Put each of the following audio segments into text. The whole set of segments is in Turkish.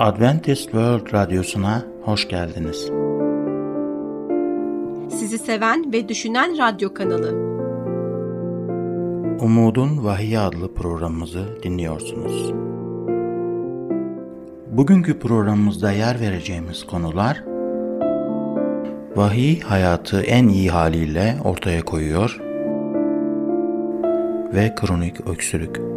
Adventist World Radyosu'na hoş geldiniz. Sizi seven ve düşünen radyo kanalı. Umudun Vahiy adlı programımızı dinliyorsunuz. Bugünkü programımızda yer vereceğimiz konular Vahiy hayatı en iyi haliyle ortaya koyuyor ve kronik öksürük.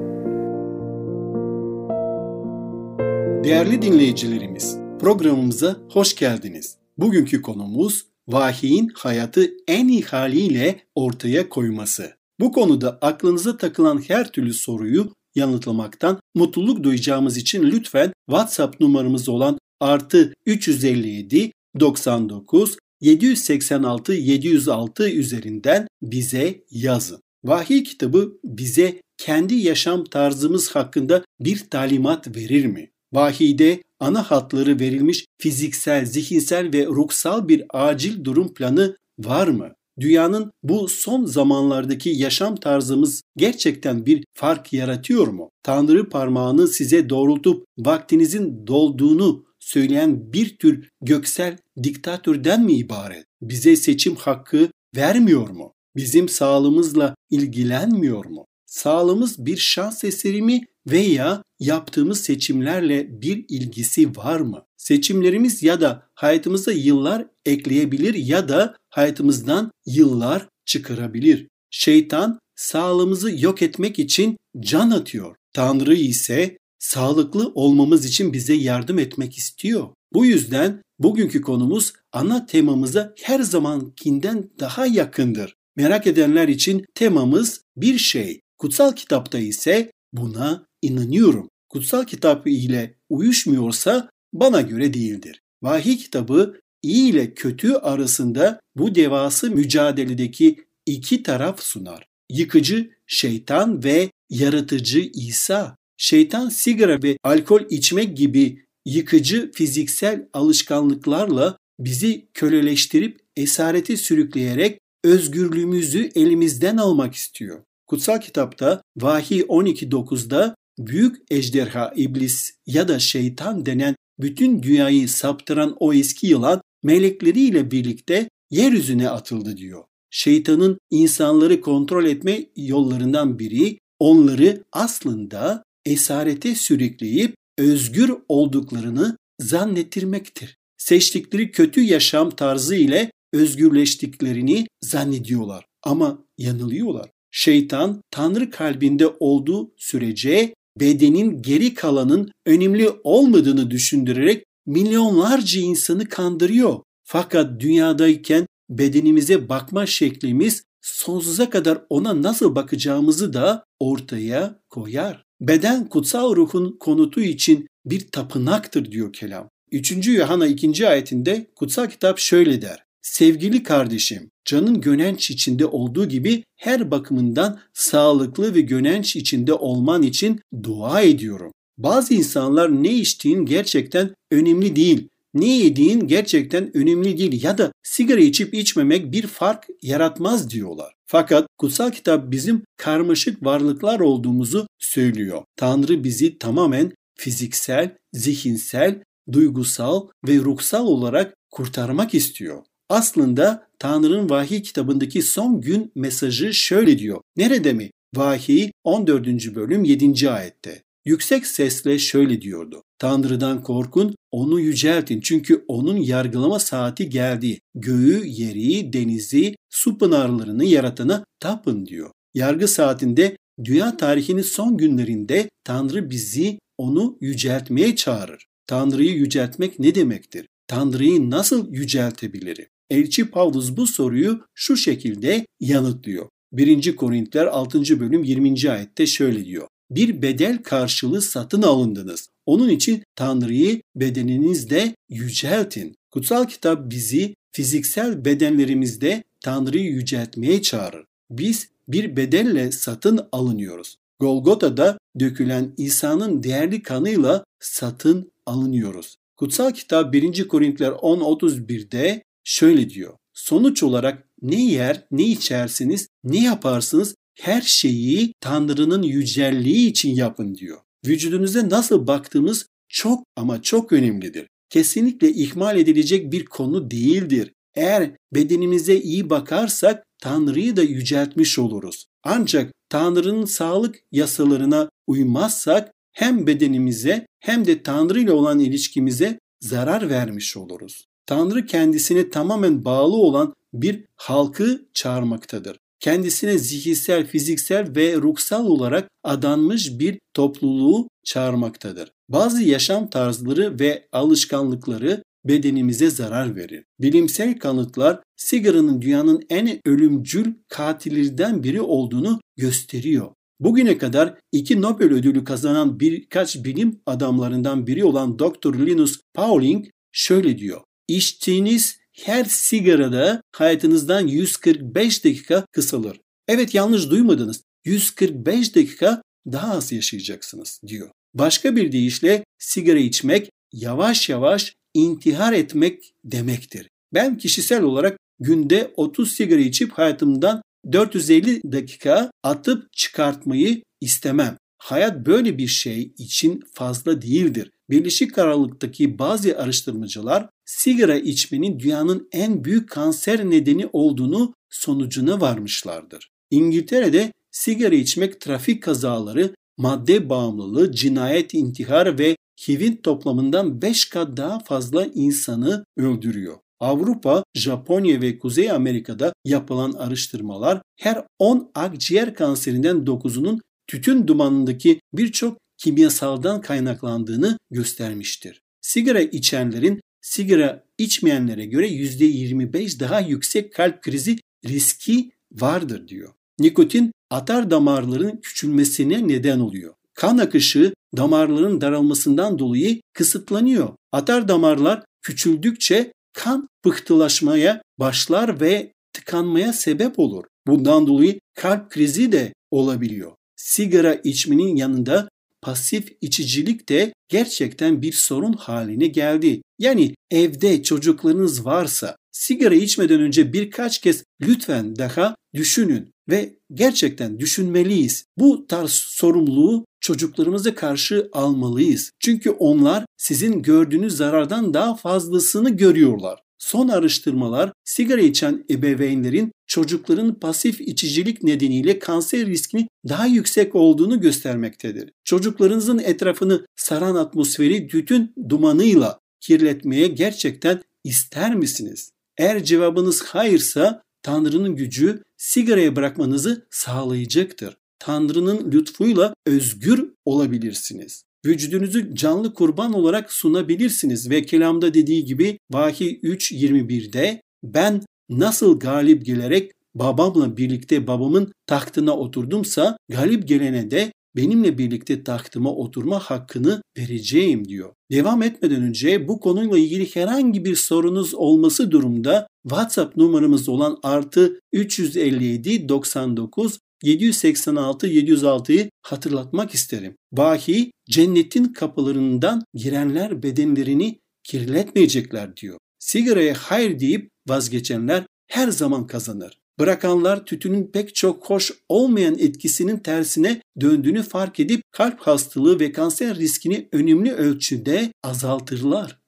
Değerli dinleyicilerimiz, programımıza hoş geldiniz. Bugünkü konumuz vahiyin hayatı en iyi haliyle ortaya koyması. Bu konuda aklınıza takılan her türlü soruyu yanıtlamaktan mutluluk duyacağımız için lütfen WhatsApp numaramız olan artı 357 99 786 706 üzerinden bize yazın. Vahiy kitabı bize kendi yaşam tarzımız hakkında bir talimat verir mi? Vahide ana hatları verilmiş fiziksel, zihinsel ve ruhsal bir acil durum planı var mı? Dünyanın bu son zamanlardaki yaşam tarzımız gerçekten bir fark yaratıyor mu? Tanrı parmağını size doğrultup vaktinizin dolduğunu söyleyen bir tür göksel diktatörden mi ibaret? Bize seçim hakkı vermiyor mu? Bizim sağlığımızla ilgilenmiyor mu? Sağlığımız bir şans eseri mi veya yaptığımız seçimlerle bir ilgisi var mı? Seçimlerimiz ya da hayatımıza yıllar ekleyebilir ya da hayatımızdan yıllar çıkarabilir. Şeytan sağlığımızı yok etmek için can atıyor. Tanrı ise sağlıklı olmamız için bize yardım etmek istiyor. Bu yüzden bugünkü konumuz ana temamıza her zamankinden daha yakındır. Merak edenler için temamız bir şey. Kutsal kitapta ise buna inanıyorum. Kutsal kitabı ile uyuşmuyorsa bana göre değildir. Vahiy kitabı iyi ile kötü arasında bu devası mücadeledeki iki taraf sunar. Yıkıcı şeytan ve yaratıcı İsa. Şeytan sigara ve alkol içmek gibi yıkıcı fiziksel alışkanlıklarla bizi köleleştirip esareti sürükleyerek özgürlüğümüzü elimizden almak istiyor. Kutsal kitapta Vahiy 12.9'da büyük ejderha iblis ya da şeytan denen bütün dünyayı saptıran o eski yılan melekleriyle birlikte yeryüzüne atıldı diyor. Şeytanın insanları kontrol etme yollarından biri onları aslında esarete sürükleyip özgür olduklarını zannettirmektir. Seçtikleri kötü yaşam tarzı ile özgürleştiklerini zannediyorlar ama yanılıyorlar. Şeytan Tanrı kalbinde olduğu sürece bedenin geri kalanın önemli olmadığını düşündürerek milyonlarca insanı kandırıyor. Fakat dünyadayken bedenimize bakma şeklimiz sonsuza kadar ona nasıl bakacağımızı da ortaya koyar. Beden kutsal ruhun konutu için bir tapınaktır diyor kelam. 3. Yuhanna 2. ayetinde kutsal kitap şöyle der. Sevgili kardeşim, canın gönenç içinde olduğu gibi her bakımından sağlıklı ve gönenç içinde olman için dua ediyorum. Bazı insanlar ne içtiğin gerçekten önemli değil, ne yediğin gerçekten önemli değil ya da sigara içip içmemek bir fark yaratmaz diyorlar. Fakat kutsal kitap bizim karmaşık varlıklar olduğumuzu söylüyor. Tanrı bizi tamamen fiziksel, zihinsel, duygusal ve ruhsal olarak kurtarmak istiyor. Aslında Tanrı'nın vahiy kitabındaki son gün mesajı şöyle diyor. Nerede mi? Vahiy 14. bölüm 7. ayette. Yüksek sesle şöyle diyordu. Tanrı'dan korkun, onu yüceltin çünkü onun yargılama saati geldi. Göğü, yeri, denizi, su pınarlarını yaratana tapın diyor. Yargı saatinde dünya tarihinin son günlerinde Tanrı bizi onu yüceltmeye çağırır. Tanrı'yı yüceltmek ne demektir? Tanrı'yı nasıl yüceltebilirim? Elçi Pavlus bu soruyu şu şekilde yanıtlıyor. 1. Korintiler 6. bölüm 20. ayette şöyle diyor. Bir bedel karşılığı satın alındınız. Onun için Tanrı'yı bedeninizde yüceltin. Kutsal kitap bizi fiziksel bedenlerimizde Tanrı'yı yüceltmeye çağırır. Biz bir bedelle satın alınıyoruz. Golgota'da dökülen İsa'nın değerli kanıyla satın alınıyoruz. Kutsal kitap 1. Korintiler 10.31'de şöyle diyor. Sonuç olarak ne yer, ne içersiniz, ne yaparsınız her şeyi Tanrı'nın yücelliği için yapın diyor. Vücudunuza nasıl baktığımız çok ama çok önemlidir. Kesinlikle ihmal edilecek bir konu değildir. Eğer bedenimize iyi bakarsak Tanrı'yı da yüceltmiş oluruz. Ancak Tanrı'nın sağlık yasalarına uymazsak hem bedenimize hem de Tanrı ile olan ilişkimize zarar vermiş oluruz. Tanrı kendisine tamamen bağlı olan bir halkı çağırmaktadır. Kendisine zihinsel, fiziksel ve ruhsal olarak adanmış bir topluluğu çağırmaktadır. Bazı yaşam tarzları ve alışkanlıkları bedenimize zarar verir. Bilimsel kanıtlar sigaranın dünyanın en ölümcül katillerinden biri olduğunu gösteriyor. Bugüne kadar iki Nobel ödülü kazanan birkaç bilim adamlarından biri olan Dr. Linus Pauling şöyle diyor. İçtiğiniz her sigarada hayatınızdan 145 dakika kısalır. Evet yanlış duymadınız. 145 dakika daha az yaşayacaksınız diyor. Başka bir deyişle sigara içmek yavaş yavaş intihar etmek demektir. Ben kişisel olarak günde 30 sigara içip hayatımdan 450 dakika atıp çıkartmayı istemem. Hayat böyle bir şey için fazla değildir. Birleşik Krallık'taki bazı araştırmacılar sigara içmenin dünyanın en büyük kanser nedeni olduğunu sonucuna varmışlardır. İngiltere'de sigara içmek trafik kazaları, madde bağımlılığı, cinayet, intihar ve HIV'in toplamından 5 kat daha fazla insanı öldürüyor. Avrupa, Japonya ve Kuzey Amerika'da yapılan araştırmalar her 10 akciğer kanserinden 9'unun tütün dumanındaki birçok kimyasaldan kaynaklandığını göstermiştir. Sigara içenlerin sigara içmeyenlere göre %25 daha yüksek kalp krizi riski vardır diyor. Nikotin atar damarların küçülmesine neden oluyor. Kan akışı damarların daralmasından dolayı kısıtlanıyor. Atar damarlar küçüldükçe kan pıhtılaşmaya başlar ve tıkanmaya sebep olur. Bundan dolayı kalp krizi de olabiliyor. Sigara içmenin yanında pasif içicilik de gerçekten bir sorun haline geldi. Yani evde çocuklarınız varsa sigara içmeden önce birkaç kez lütfen daha düşünün ve gerçekten düşünmeliyiz. Bu tarz sorumluluğu çocuklarımıza karşı almalıyız. Çünkü onlar sizin gördüğünüz zarardan daha fazlasını görüyorlar. Son araştırmalar sigara içen ebeveynlerin çocukların pasif içicilik nedeniyle kanser riskini daha yüksek olduğunu göstermektedir. Çocuklarınızın etrafını saran atmosferi tütün dumanıyla kirletmeye gerçekten ister misiniz? Eğer cevabınız hayırsa Tanrı'nın gücü sigarayı bırakmanızı sağlayacaktır. Tanrı'nın lütfuyla özgür olabilirsiniz. Vücudunuzu canlı kurban olarak sunabilirsiniz ve kelamda dediği gibi Vahiy 3.21'de ben nasıl galip gelerek babamla birlikte babamın tahtına oturdumsa galip gelene de benimle birlikte tahtıma oturma hakkını vereceğim diyor. Devam etmeden önce bu konuyla ilgili herhangi bir sorunuz olması durumda WhatsApp numaramız olan artı 357 99 786 706'yı hatırlatmak isterim. Vahiy cennetin kapılarından girenler bedenlerini kirletmeyecekler diyor. Sigaraya hayır deyip vazgeçenler her zaman kazanır. Bırakanlar tütünün pek çok hoş olmayan etkisinin tersine döndüğünü fark edip kalp hastalığı ve kanser riskini önemli ölçüde azaltırlar.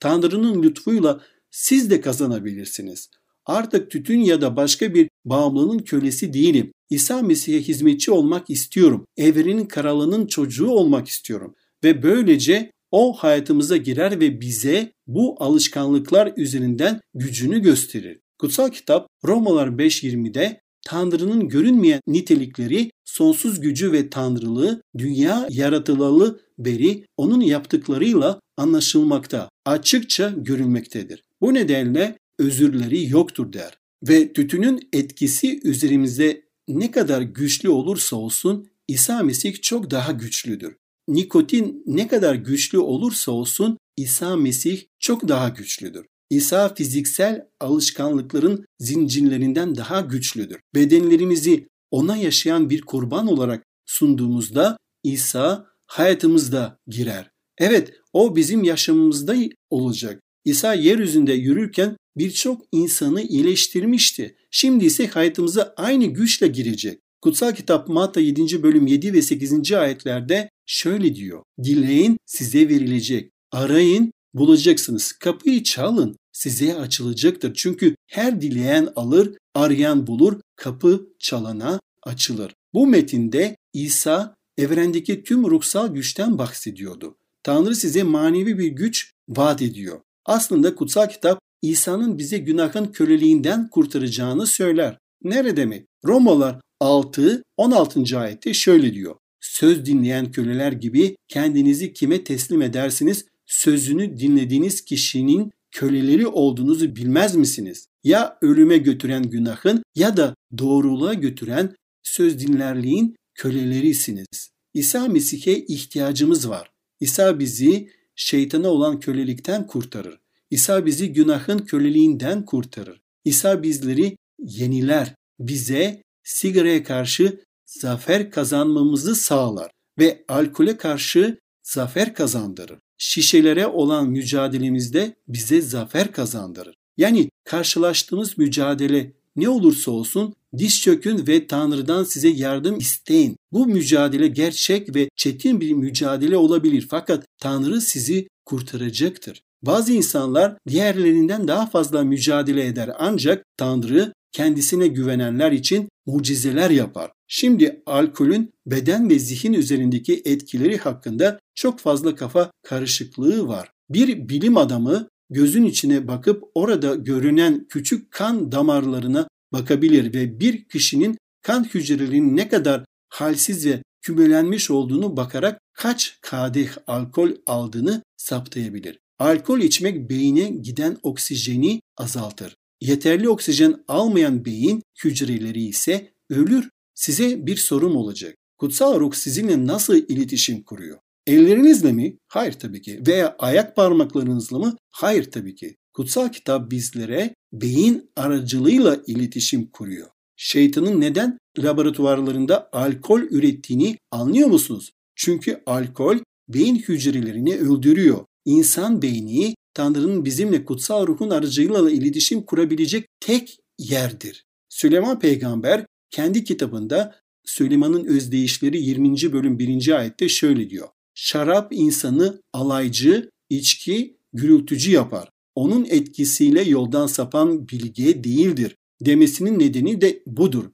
Tanrı'nın lütfuyla siz de kazanabilirsiniz. Artık tütün ya da başka bir bağımlılığın kölesi değilim. İsa Mesih'e hizmetçi olmak istiyorum. Evrenin kralının çocuğu olmak istiyorum. Ve böylece o hayatımıza girer ve bize bu alışkanlıklar üzerinden gücünü gösterir. Kutsal kitap Romalar 5.20'de Tanrı'nın görünmeyen nitelikleri, sonsuz gücü ve tanrılığı dünya yaratılalı beri onun yaptıklarıyla anlaşılmakta, açıkça görülmektedir. Bu nedenle özürleri yoktur der. Ve tütünün etkisi üzerimizde ne kadar güçlü olursa olsun İsa Mesih çok daha güçlüdür. Nikotin ne kadar güçlü olursa olsun İsa Mesih çok daha güçlüdür. İsa fiziksel alışkanlıkların zincirlerinden daha güçlüdür. Bedenlerimizi ona yaşayan bir kurban olarak sunduğumuzda İsa hayatımızda girer. Evet, o bizim yaşamımızda olacak. İsa yeryüzünde yürürken birçok insanı iyileştirmişti. Şimdi ise hayatımıza aynı güçle girecek. Kutsal kitap Matta 7. bölüm 7 ve 8. ayetlerde şöyle diyor. Dileyin size verilecek. Arayın bulacaksınız. Kapıyı çalın size açılacaktır. Çünkü her dileyen alır, arayan bulur, kapı çalana açılır. Bu metinde İsa evrendeki tüm ruhsal güçten bahsediyordu. Tanrı size manevi bir güç vaat ediyor. Aslında kutsal kitap İsa'nın bize günahın köleliğinden kurtaracağını söyler. Nerede mi? Romalar 6 16. ayette şöyle diyor. Söz dinleyen köleler gibi kendinizi kime teslim edersiniz? Sözünü dinlediğiniz kişinin köleleri olduğunuzu bilmez misiniz? Ya ölüme götüren günahın ya da doğruluğa götüren söz dinlerliğin kölelerisiniz. İsa Mesih'e ihtiyacımız var. İsa bizi şeytana olan kölelikten kurtarır. İsa bizi günahın köleliğinden kurtarır. İsa bizleri yeniler. Bize sigaraya karşı zafer kazanmamızı sağlar ve alkole karşı zafer kazandırır. Şişelere olan mücadelemizde bize zafer kazandırır. Yani karşılaştığımız mücadele ne olursa olsun diş çökün ve Tanrı'dan size yardım isteyin. Bu mücadele gerçek ve çetin bir mücadele olabilir fakat Tanrı sizi kurtaracaktır. Bazı insanlar diğerlerinden daha fazla mücadele eder ancak Tanrı kendisine güvenenler için mucizeler yapar. Şimdi alkolün beden ve zihin üzerindeki etkileri hakkında çok fazla kafa karışıklığı var. Bir bilim adamı gözün içine bakıp orada görünen küçük kan damarlarına bakabilir ve bir kişinin kan hücrelerinin ne kadar halsiz ve kümelenmiş olduğunu bakarak kaç kadeh alkol aldığını saptayabilir. Alkol içmek beyine giden oksijeni azaltır. Yeterli oksijen almayan beyin hücreleri ise ölür. Size bir sorum olacak. Kutsal ruh sizinle nasıl iletişim kuruyor? Ellerinizle mi? Hayır tabii ki. Veya ayak parmaklarınızla mı? Hayır tabii ki. Kutsal kitap bizlere beyin aracılığıyla iletişim kuruyor. Şeytanın neden laboratuvarlarında alkol ürettiğini anlıyor musunuz? Çünkü alkol beyin hücrelerini öldürüyor. İnsan beyni Tanrı'nın bizimle kutsal ruhun aracılığıyla iletişim kurabilecek tek yerdir. Süleyman peygamber kendi kitabında Süleyman'ın özdeyişleri 20. bölüm 1. ayette şöyle diyor. Şarap insanı alaycı, içki gürültücü yapar. Onun etkisiyle yoldan sapan bilge değildir demesinin nedeni de budur.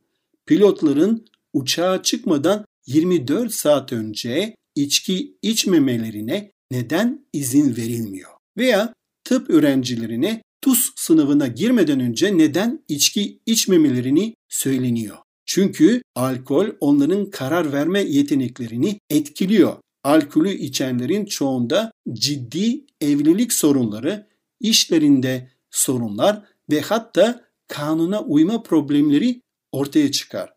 Pilotların uçağa çıkmadan 24 saat önce içki içmemelerine neden izin verilmiyor? Veya tıp öğrencilerine TUS sınavına girmeden önce neden içki içmemelerini söyleniyor. Çünkü alkol onların karar verme yeteneklerini etkiliyor. Alkolü içenlerin çoğunda ciddi evlilik sorunları, işlerinde sorunlar ve hatta kanuna uyma problemleri ortaya çıkar.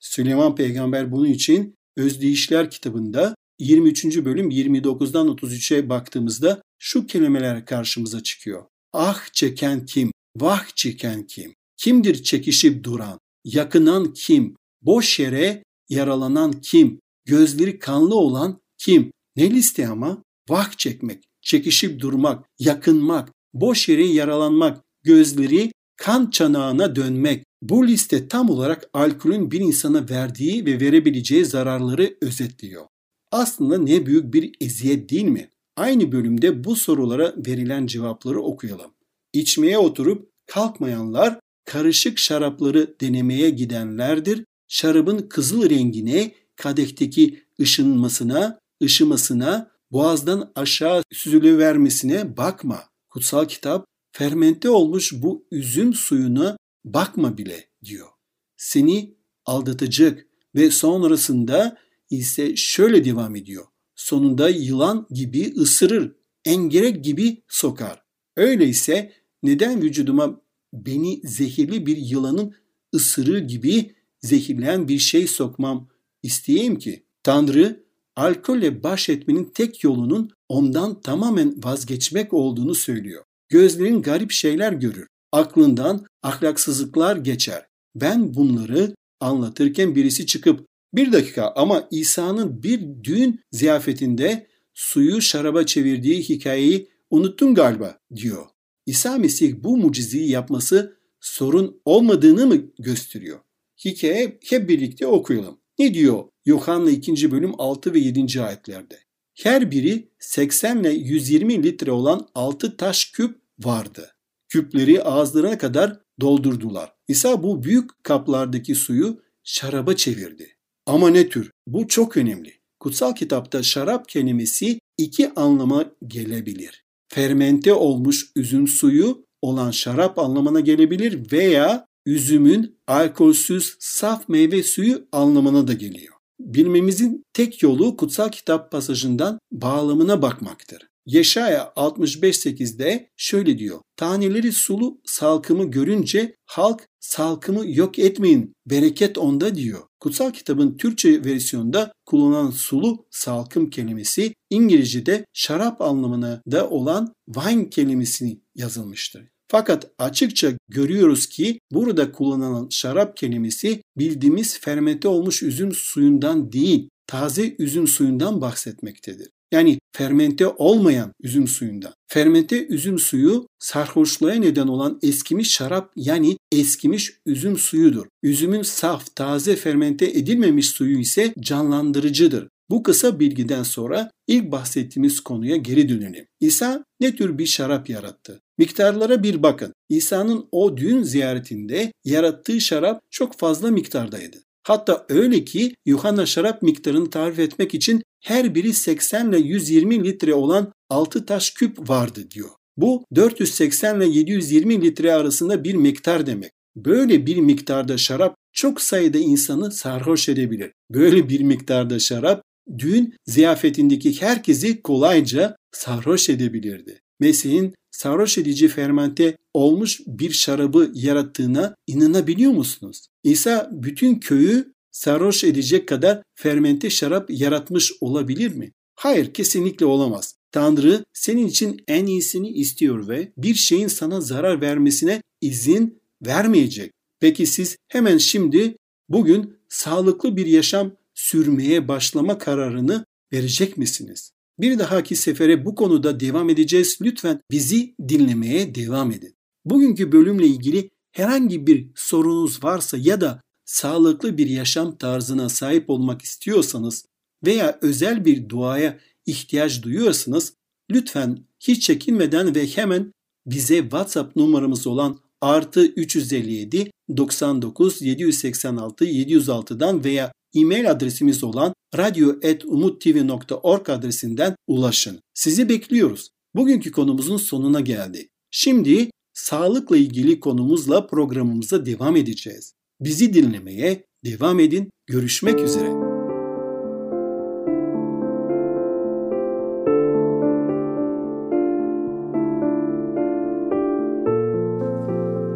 Süleyman peygamber bunun için Özdeyişler kitabında 23. bölüm 29'dan 33'e baktığımızda şu kelimeler karşımıza çıkıyor. Ah çeken kim? Vah çeken kim? Kimdir çekişip duran? Yakınan kim? Boş yere yaralanan kim? Gözleri kanlı olan kim? Ne liste ama? Vah çekmek, çekişip durmak, yakınmak, boş yere yaralanmak, gözleri kan çanağına dönmek. Bu liste tam olarak alkolün bir insana verdiği ve verebileceği zararları özetliyor. Aslında ne büyük bir eziyet değil mi? Aynı bölümde bu sorulara verilen cevapları okuyalım. İçmeye oturup kalkmayanlar karışık şarapları denemeye gidenlerdir. Şarabın kızıl rengine, kadehteki ışınmasına, ışımasına, boğazdan aşağı süzülüvermesine bakma. Kutsal kitap fermente olmuş bu üzüm suyuna bakma bile diyor. Seni aldatacak ve sonrasında ise şöyle devam ediyor. Sonunda yılan gibi ısırır, engerek gibi sokar. Öyleyse neden vücuduma beni zehirli bir yılanın ısırığı gibi zehirleyen bir şey sokmam isteyeyim ki? Tanrı alkolle baş etmenin tek yolunun ondan tamamen vazgeçmek olduğunu söylüyor. Gözlerin garip şeyler görür. Aklından ahlaksızlıklar geçer. Ben bunları anlatırken birisi çıkıp bir dakika ama İsa'nın bir düğün ziyafetinde suyu şaraba çevirdiği hikayeyi unuttun galiba diyor. İsa Mesih bu mucizeyi yapması sorun olmadığını mı gösteriyor? hikaye hep birlikte okuyalım. Ne diyor Yuhanna 2. bölüm 6 ve 7. ayetlerde? Her biri 80 ile 120 litre olan 6 taş küp vardı. Küpleri ağızlarına kadar doldurdular. İsa bu büyük kaplardaki suyu şaraba çevirdi. Ama ne tür? Bu çok önemli. Kutsal kitapta şarap kelimesi iki anlama gelebilir. Fermente olmuş üzüm suyu olan şarap anlamına gelebilir veya üzümün alkolsüz saf meyve suyu anlamına da geliyor. Bilmemizin tek yolu kutsal kitap pasajından bağlamına bakmaktır. Yeşaya 65.8'de şöyle diyor. Taneleri sulu salkımı görünce halk salkımı yok etmeyin bereket onda diyor. Kutsal kitabın Türkçe versiyonunda kullanılan sulu salkım kelimesi İngilizce'de şarap anlamına da olan wine kelimesini yazılmıştır. Fakat açıkça görüyoruz ki burada kullanılan şarap kelimesi bildiğimiz fermente olmuş üzüm suyundan değil, taze üzüm suyundan bahsetmektedir. Yani fermente olmayan üzüm suyundan. Fermente üzüm suyu sarhoşluğa neden olan eskimiş şarap yani eskimiş üzüm suyudur. Üzümün saf, taze fermente edilmemiş suyu ise canlandırıcıdır. Bu kısa bilgiden sonra ilk bahsettiğimiz konuya geri dönelim. İsa ne tür bir şarap yarattı? Miktarlara bir bakın. İsa'nın o düğün ziyaretinde yarattığı şarap çok fazla miktardaydı. Hatta öyle ki Yuhanna şarap miktarını tarif etmek için her biri 80 ile 120 litre olan 6 taş küp vardı diyor. Bu 480 ile 720 litre arasında bir miktar demek. Böyle bir miktarda şarap çok sayıda insanı sarhoş edebilir. Böyle bir miktarda şarap düğün ziyafetindeki herkesi kolayca sarhoş edebilirdi. Mesih'in sarhoş edici fermente olmuş bir şarabı yarattığına inanabiliyor musunuz? İsa bütün köyü sarhoş edecek kadar fermente şarap yaratmış olabilir mi? Hayır kesinlikle olamaz. Tanrı senin için en iyisini istiyor ve bir şeyin sana zarar vermesine izin vermeyecek. Peki siz hemen şimdi bugün sağlıklı bir yaşam sürmeye başlama kararını verecek misiniz? Bir dahaki sefere bu konuda devam edeceğiz. Lütfen bizi dinlemeye devam edin. Bugünkü bölümle ilgili herhangi bir sorunuz varsa ya da sağlıklı bir yaşam tarzına sahip olmak istiyorsanız veya özel bir duaya ihtiyaç duyuyorsanız lütfen hiç çekinmeden ve hemen bize WhatsApp numaramız olan artı 357 99 786 706'dan veya e-mail adresimiz olan radyo.umuttv.org adresinden ulaşın. Sizi bekliyoruz. Bugünkü konumuzun sonuna geldi. Şimdi sağlıkla ilgili konumuzla programımıza devam edeceğiz. Bizi dinlemeye devam edin. Görüşmek üzere.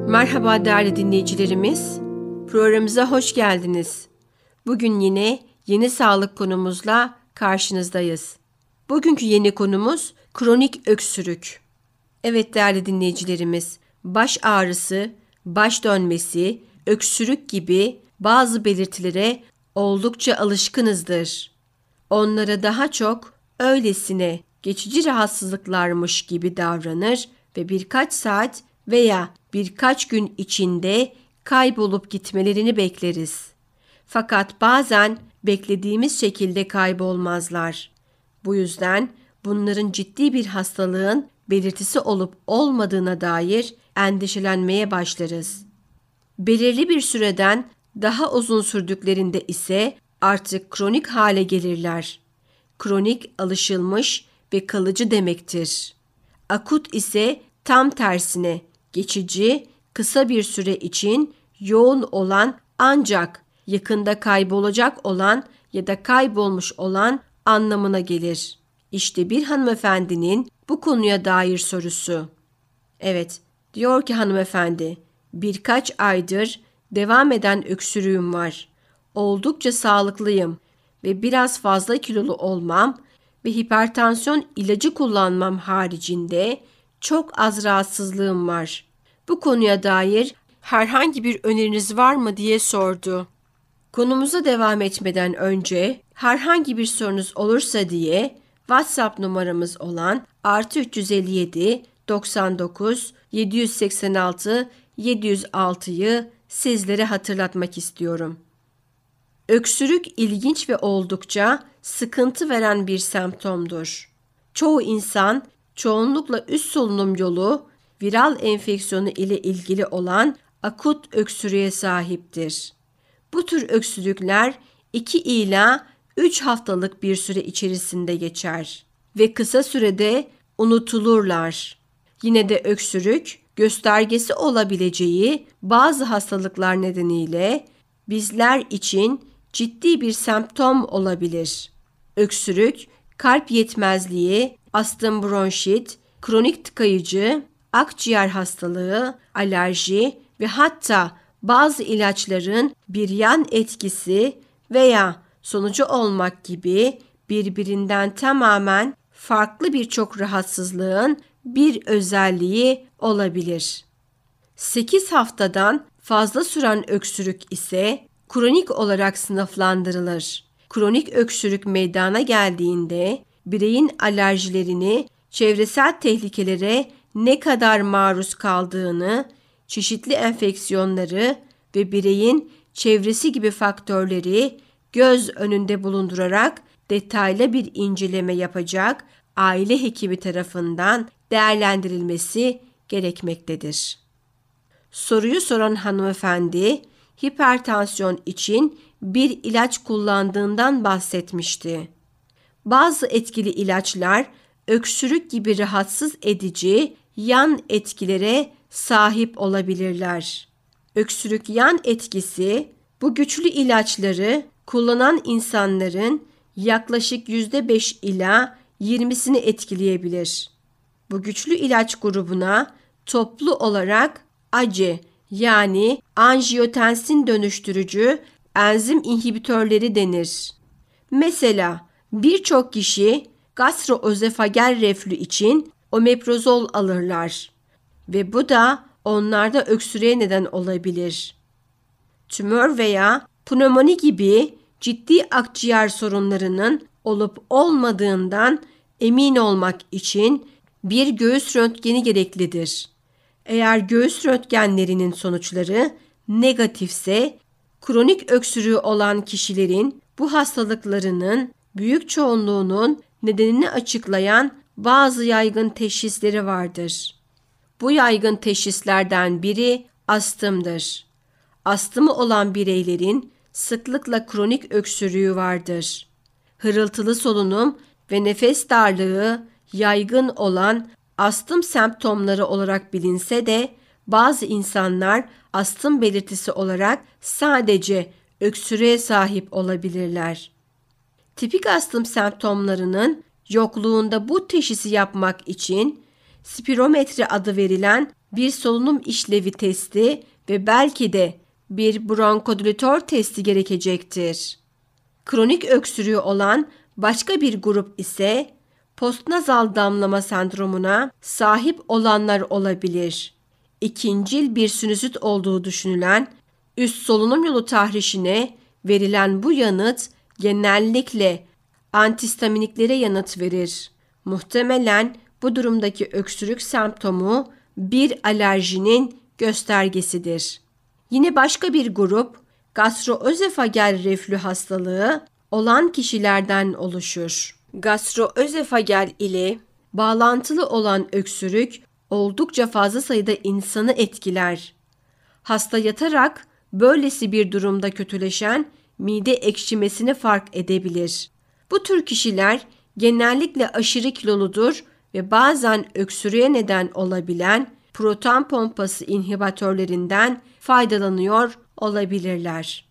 Merhaba değerli dinleyicilerimiz. Programımıza hoş geldiniz. Bugün yine yeni sağlık konumuzla karşınızdayız. Bugünkü yeni konumuz kronik öksürük. Evet değerli dinleyicilerimiz, baş ağrısı, baş dönmesi, öksürük gibi bazı belirtilere oldukça alışkınızdır. Onlara daha çok öylesine geçici rahatsızlıklarmış gibi davranır ve birkaç saat veya birkaç gün içinde kaybolup gitmelerini bekleriz. Fakat bazen beklediğimiz şekilde kaybolmazlar. Bu yüzden bunların ciddi bir hastalığın belirtisi olup olmadığına dair endişelenmeye başlarız. Belirli bir süreden daha uzun sürdüklerinde ise artık kronik hale gelirler. Kronik alışılmış ve kalıcı demektir. Akut ise tam tersine geçici, kısa bir süre için yoğun olan ancak yakında kaybolacak olan ya da kaybolmuş olan anlamına gelir. İşte bir hanımefendinin bu konuya dair sorusu. Evet, diyor ki hanımefendi, birkaç aydır devam eden öksürüğüm var. Oldukça sağlıklıyım ve biraz fazla kilolu olmam ve hipertansiyon ilacı kullanmam haricinde çok az rahatsızlığım var. Bu konuya dair herhangi bir öneriniz var mı diye sordu. Konumuza devam etmeden önce herhangi bir sorunuz olursa diye WhatsApp numaramız olan artı 357 99 786 706'yı sizlere hatırlatmak istiyorum. Öksürük ilginç ve oldukça sıkıntı veren bir semptomdur. Çoğu insan çoğunlukla üst solunum yolu viral enfeksiyonu ile ilgili olan akut öksürüğe sahiptir. Bu tür öksürükler 2 ila 3 haftalık bir süre içerisinde geçer ve kısa sürede unutulurlar. Yine de öksürük göstergesi olabileceği bazı hastalıklar nedeniyle bizler için ciddi bir semptom olabilir. Öksürük, kalp yetmezliği, astım bronşit, kronik tıkayıcı, akciğer hastalığı, alerji ve hatta bazı ilaçların bir yan etkisi veya sonucu olmak gibi birbirinden tamamen farklı birçok rahatsızlığın bir özelliği olabilir. 8 haftadan fazla süren öksürük ise kronik olarak sınıflandırılır. Kronik öksürük meydana geldiğinde bireyin alerjilerini, çevresel tehlikelere ne kadar maruz kaldığını, çeşitli enfeksiyonları ve bireyin çevresi gibi faktörleri göz önünde bulundurarak detaylı bir inceleme yapacak aile hekimi tarafından değerlendirilmesi gerekmektedir. Soruyu soran hanımefendi hipertansiyon için bir ilaç kullandığından bahsetmişti. Bazı etkili ilaçlar öksürük gibi rahatsız edici yan etkilere sahip olabilirler. Öksürük yan etkisi bu güçlü ilaçları kullanan insanların yaklaşık %5 ila 20'sini etkileyebilir. Bu güçlü ilaç grubuna toplu olarak ACE yani anjiyotensin dönüştürücü enzim inhibitörleri denir. Mesela birçok kişi gastroözofagel reflü için omeprazol alırlar ve bu da onlarda öksürüğe neden olabilir. Tümör veya pnömoni gibi ciddi akciğer sorunlarının olup olmadığından emin olmak için bir göğüs röntgeni gereklidir. Eğer göğüs röntgenlerinin sonuçları negatifse kronik öksürüğü olan kişilerin bu hastalıklarının büyük çoğunluğunun nedenini açıklayan bazı yaygın teşhisleri vardır. Bu yaygın teşhislerden biri astımdır. Astımı olan bireylerin sıklıkla kronik öksürüğü vardır. Hırıltılı solunum ve nefes darlığı yaygın olan astım semptomları olarak bilinse de bazı insanlar astım belirtisi olarak sadece öksürüğe sahip olabilirler. Tipik astım semptomlarının yokluğunda bu teşhisi yapmak için spirometri adı verilen bir solunum işlevi testi ve belki de bir bronkodülatör testi gerekecektir. Kronik öksürüğü olan başka bir grup ise postnazal damlama sendromuna sahip olanlar olabilir. İkincil bir sinüzit olduğu düşünülen üst solunum yolu tahrişine verilen bu yanıt genellikle antihistaminiklere yanıt verir. Muhtemelen bu durumdaki öksürük semptomu bir alerjinin göstergesidir. Yine başka bir grup gastroözofagel reflü hastalığı olan kişilerden oluşur. Gastroözofagel ile bağlantılı olan öksürük oldukça fazla sayıda insanı etkiler. Hasta yatarak böylesi bir durumda kötüleşen mide ekşimesini fark edebilir. Bu tür kişiler genellikle aşırı kiloludur ve bazen öksürüğe neden olabilen proton pompası inhibitörlerinden faydalanıyor olabilirler.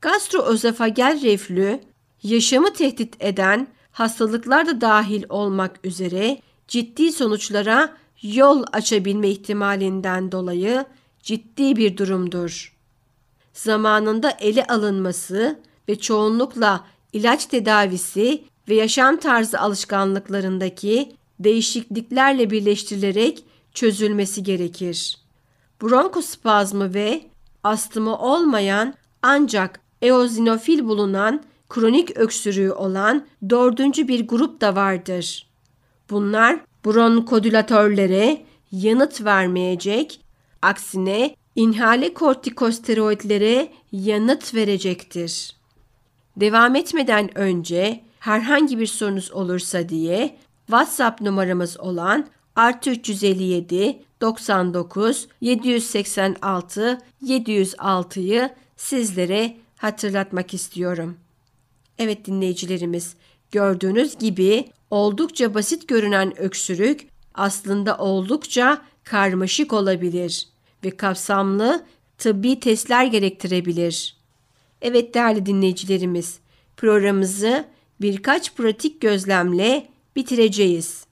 Gastroözofagel reflü yaşamı tehdit eden hastalıklar da dahil olmak üzere ciddi sonuçlara yol açabilme ihtimalinden dolayı ciddi bir durumdur. Zamanında ele alınması ve çoğunlukla ilaç tedavisi ve yaşam tarzı alışkanlıklarındaki değişikliklerle birleştirilerek çözülmesi gerekir. Bronkospazmı ve astımı olmayan ancak eozinofil bulunan kronik öksürüğü olan dördüncü bir grup da vardır. Bunlar bronkodülatörlere yanıt vermeyecek, aksine inhale kortikosteroidlere yanıt verecektir. Devam etmeden önce herhangi bir sorunuz olursa diye WhatsApp numaramız olan artı 357 99 786 706'yı sizlere hatırlatmak istiyorum. Evet dinleyicilerimiz, gördüğünüz gibi oldukça basit görünen öksürük aslında oldukça karmaşık olabilir ve kapsamlı tıbbi testler gerektirebilir. Evet değerli dinleyicilerimiz, programımızı birkaç pratik gözlemle bitireceğiz.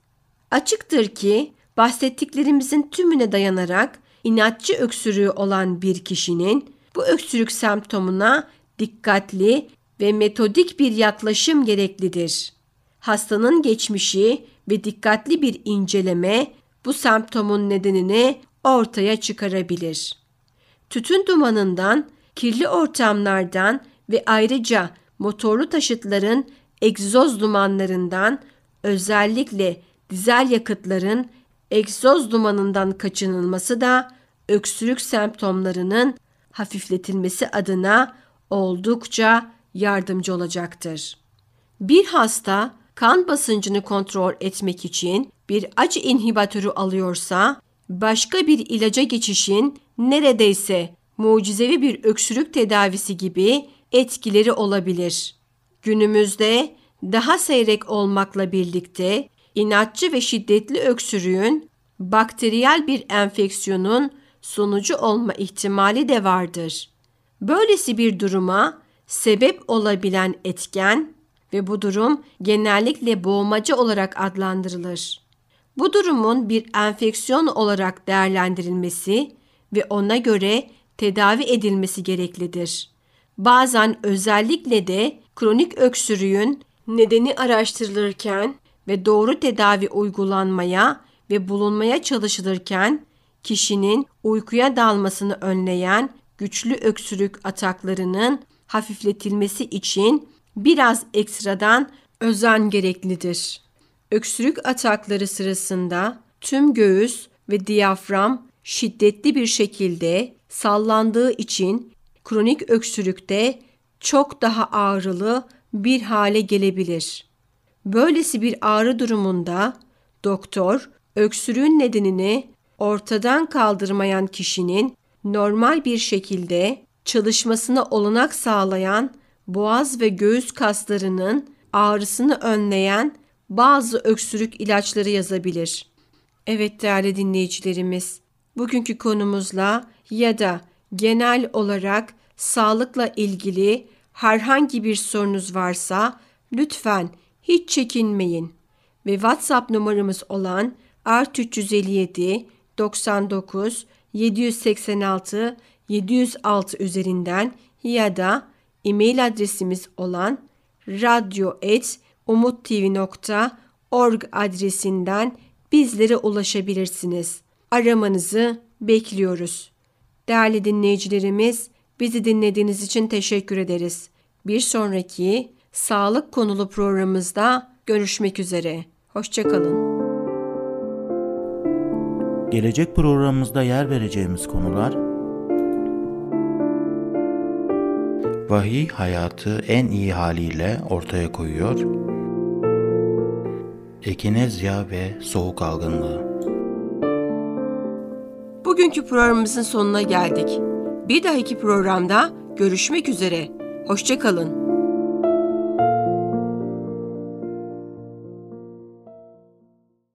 Açıktır ki bahsettiklerimizin tümüne dayanarak inatçı öksürüğü olan bir kişinin bu öksürük semptomuna dikkatli ve metodik bir yaklaşım gereklidir. Hastanın geçmişi ve dikkatli bir inceleme bu semptomun nedenini ortaya çıkarabilir. Tütün dumanından, kirli ortamlardan ve ayrıca motorlu taşıtların egzoz dumanlarından özellikle dizel yakıtların egzoz dumanından kaçınılması da öksürük semptomlarının hafifletilmesi adına oldukça yardımcı olacaktır. Bir hasta kan basıncını kontrol etmek için bir acı inhibatörü alıyorsa başka bir ilaca geçişin neredeyse mucizevi bir öksürük tedavisi gibi etkileri olabilir. Günümüzde daha seyrek olmakla birlikte inatçı ve şiddetli öksürüğün bakteriyel bir enfeksiyonun sonucu olma ihtimali de vardır. Böylesi bir duruma sebep olabilen etken ve bu durum genellikle boğmaca olarak adlandırılır. Bu durumun bir enfeksiyon olarak değerlendirilmesi ve ona göre tedavi edilmesi gereklidir. Bazen özellikle de kronik öksürüğün nedeni araştırılırken ve doğru tedavi uygulanmaya ve bulunmaya çalışılırken kişinin uykuya dalmasını önleyen güçlü öksürük ataklarının hafifletilmesi için biraz ekstradan özen gereklidir. Öksürük atakları sırasında tüm göğüs ve diyafram şiddetli bir şekilde sallandığı için kronik öksürükte çok daha ağrılı bir hale gelebilir. Böylesi bir ağrı durumunda doktor öksürüğün nedenini ortadan kaldırmayan kişinin normal bir şekilde çalışmasına olanak sağlayan boğaz ve göğüs kaslarının ağrısını önleyen bazı öksürük ilaçları yazabilir. Evet değerli dinleyicilerimiz, bugünkü konumuzla ya da genel olarak sağlıkla ilgili herhangi bir sorunuz varsa lütfen hiç çekinmeyin ve WhatsApp numaramız olan artı 357 99 786 706 üzerinden ya da e-mail adresimiz olan radyo.umuttv.org adresinden bizlere ulaşabilirsiniz. Aramanızı bekliyoruz. Değerli dinleyicilerimiz, bizi dinlediğiniz için teşekkür ederiz. Bir sonraki sağlık konulu programımızda görüşmek üzere. Hoşçakalın. Gelecek programımızda yer vereceğimiz konular Vahiy hayatı en iyi haliyle ortaya koyuyor. Ekinezya ve soğuk algınlığı. Bugünkü programımızın sonuna geldik. Bir dahaki programda görüşmek üzere. Hoşçakalın.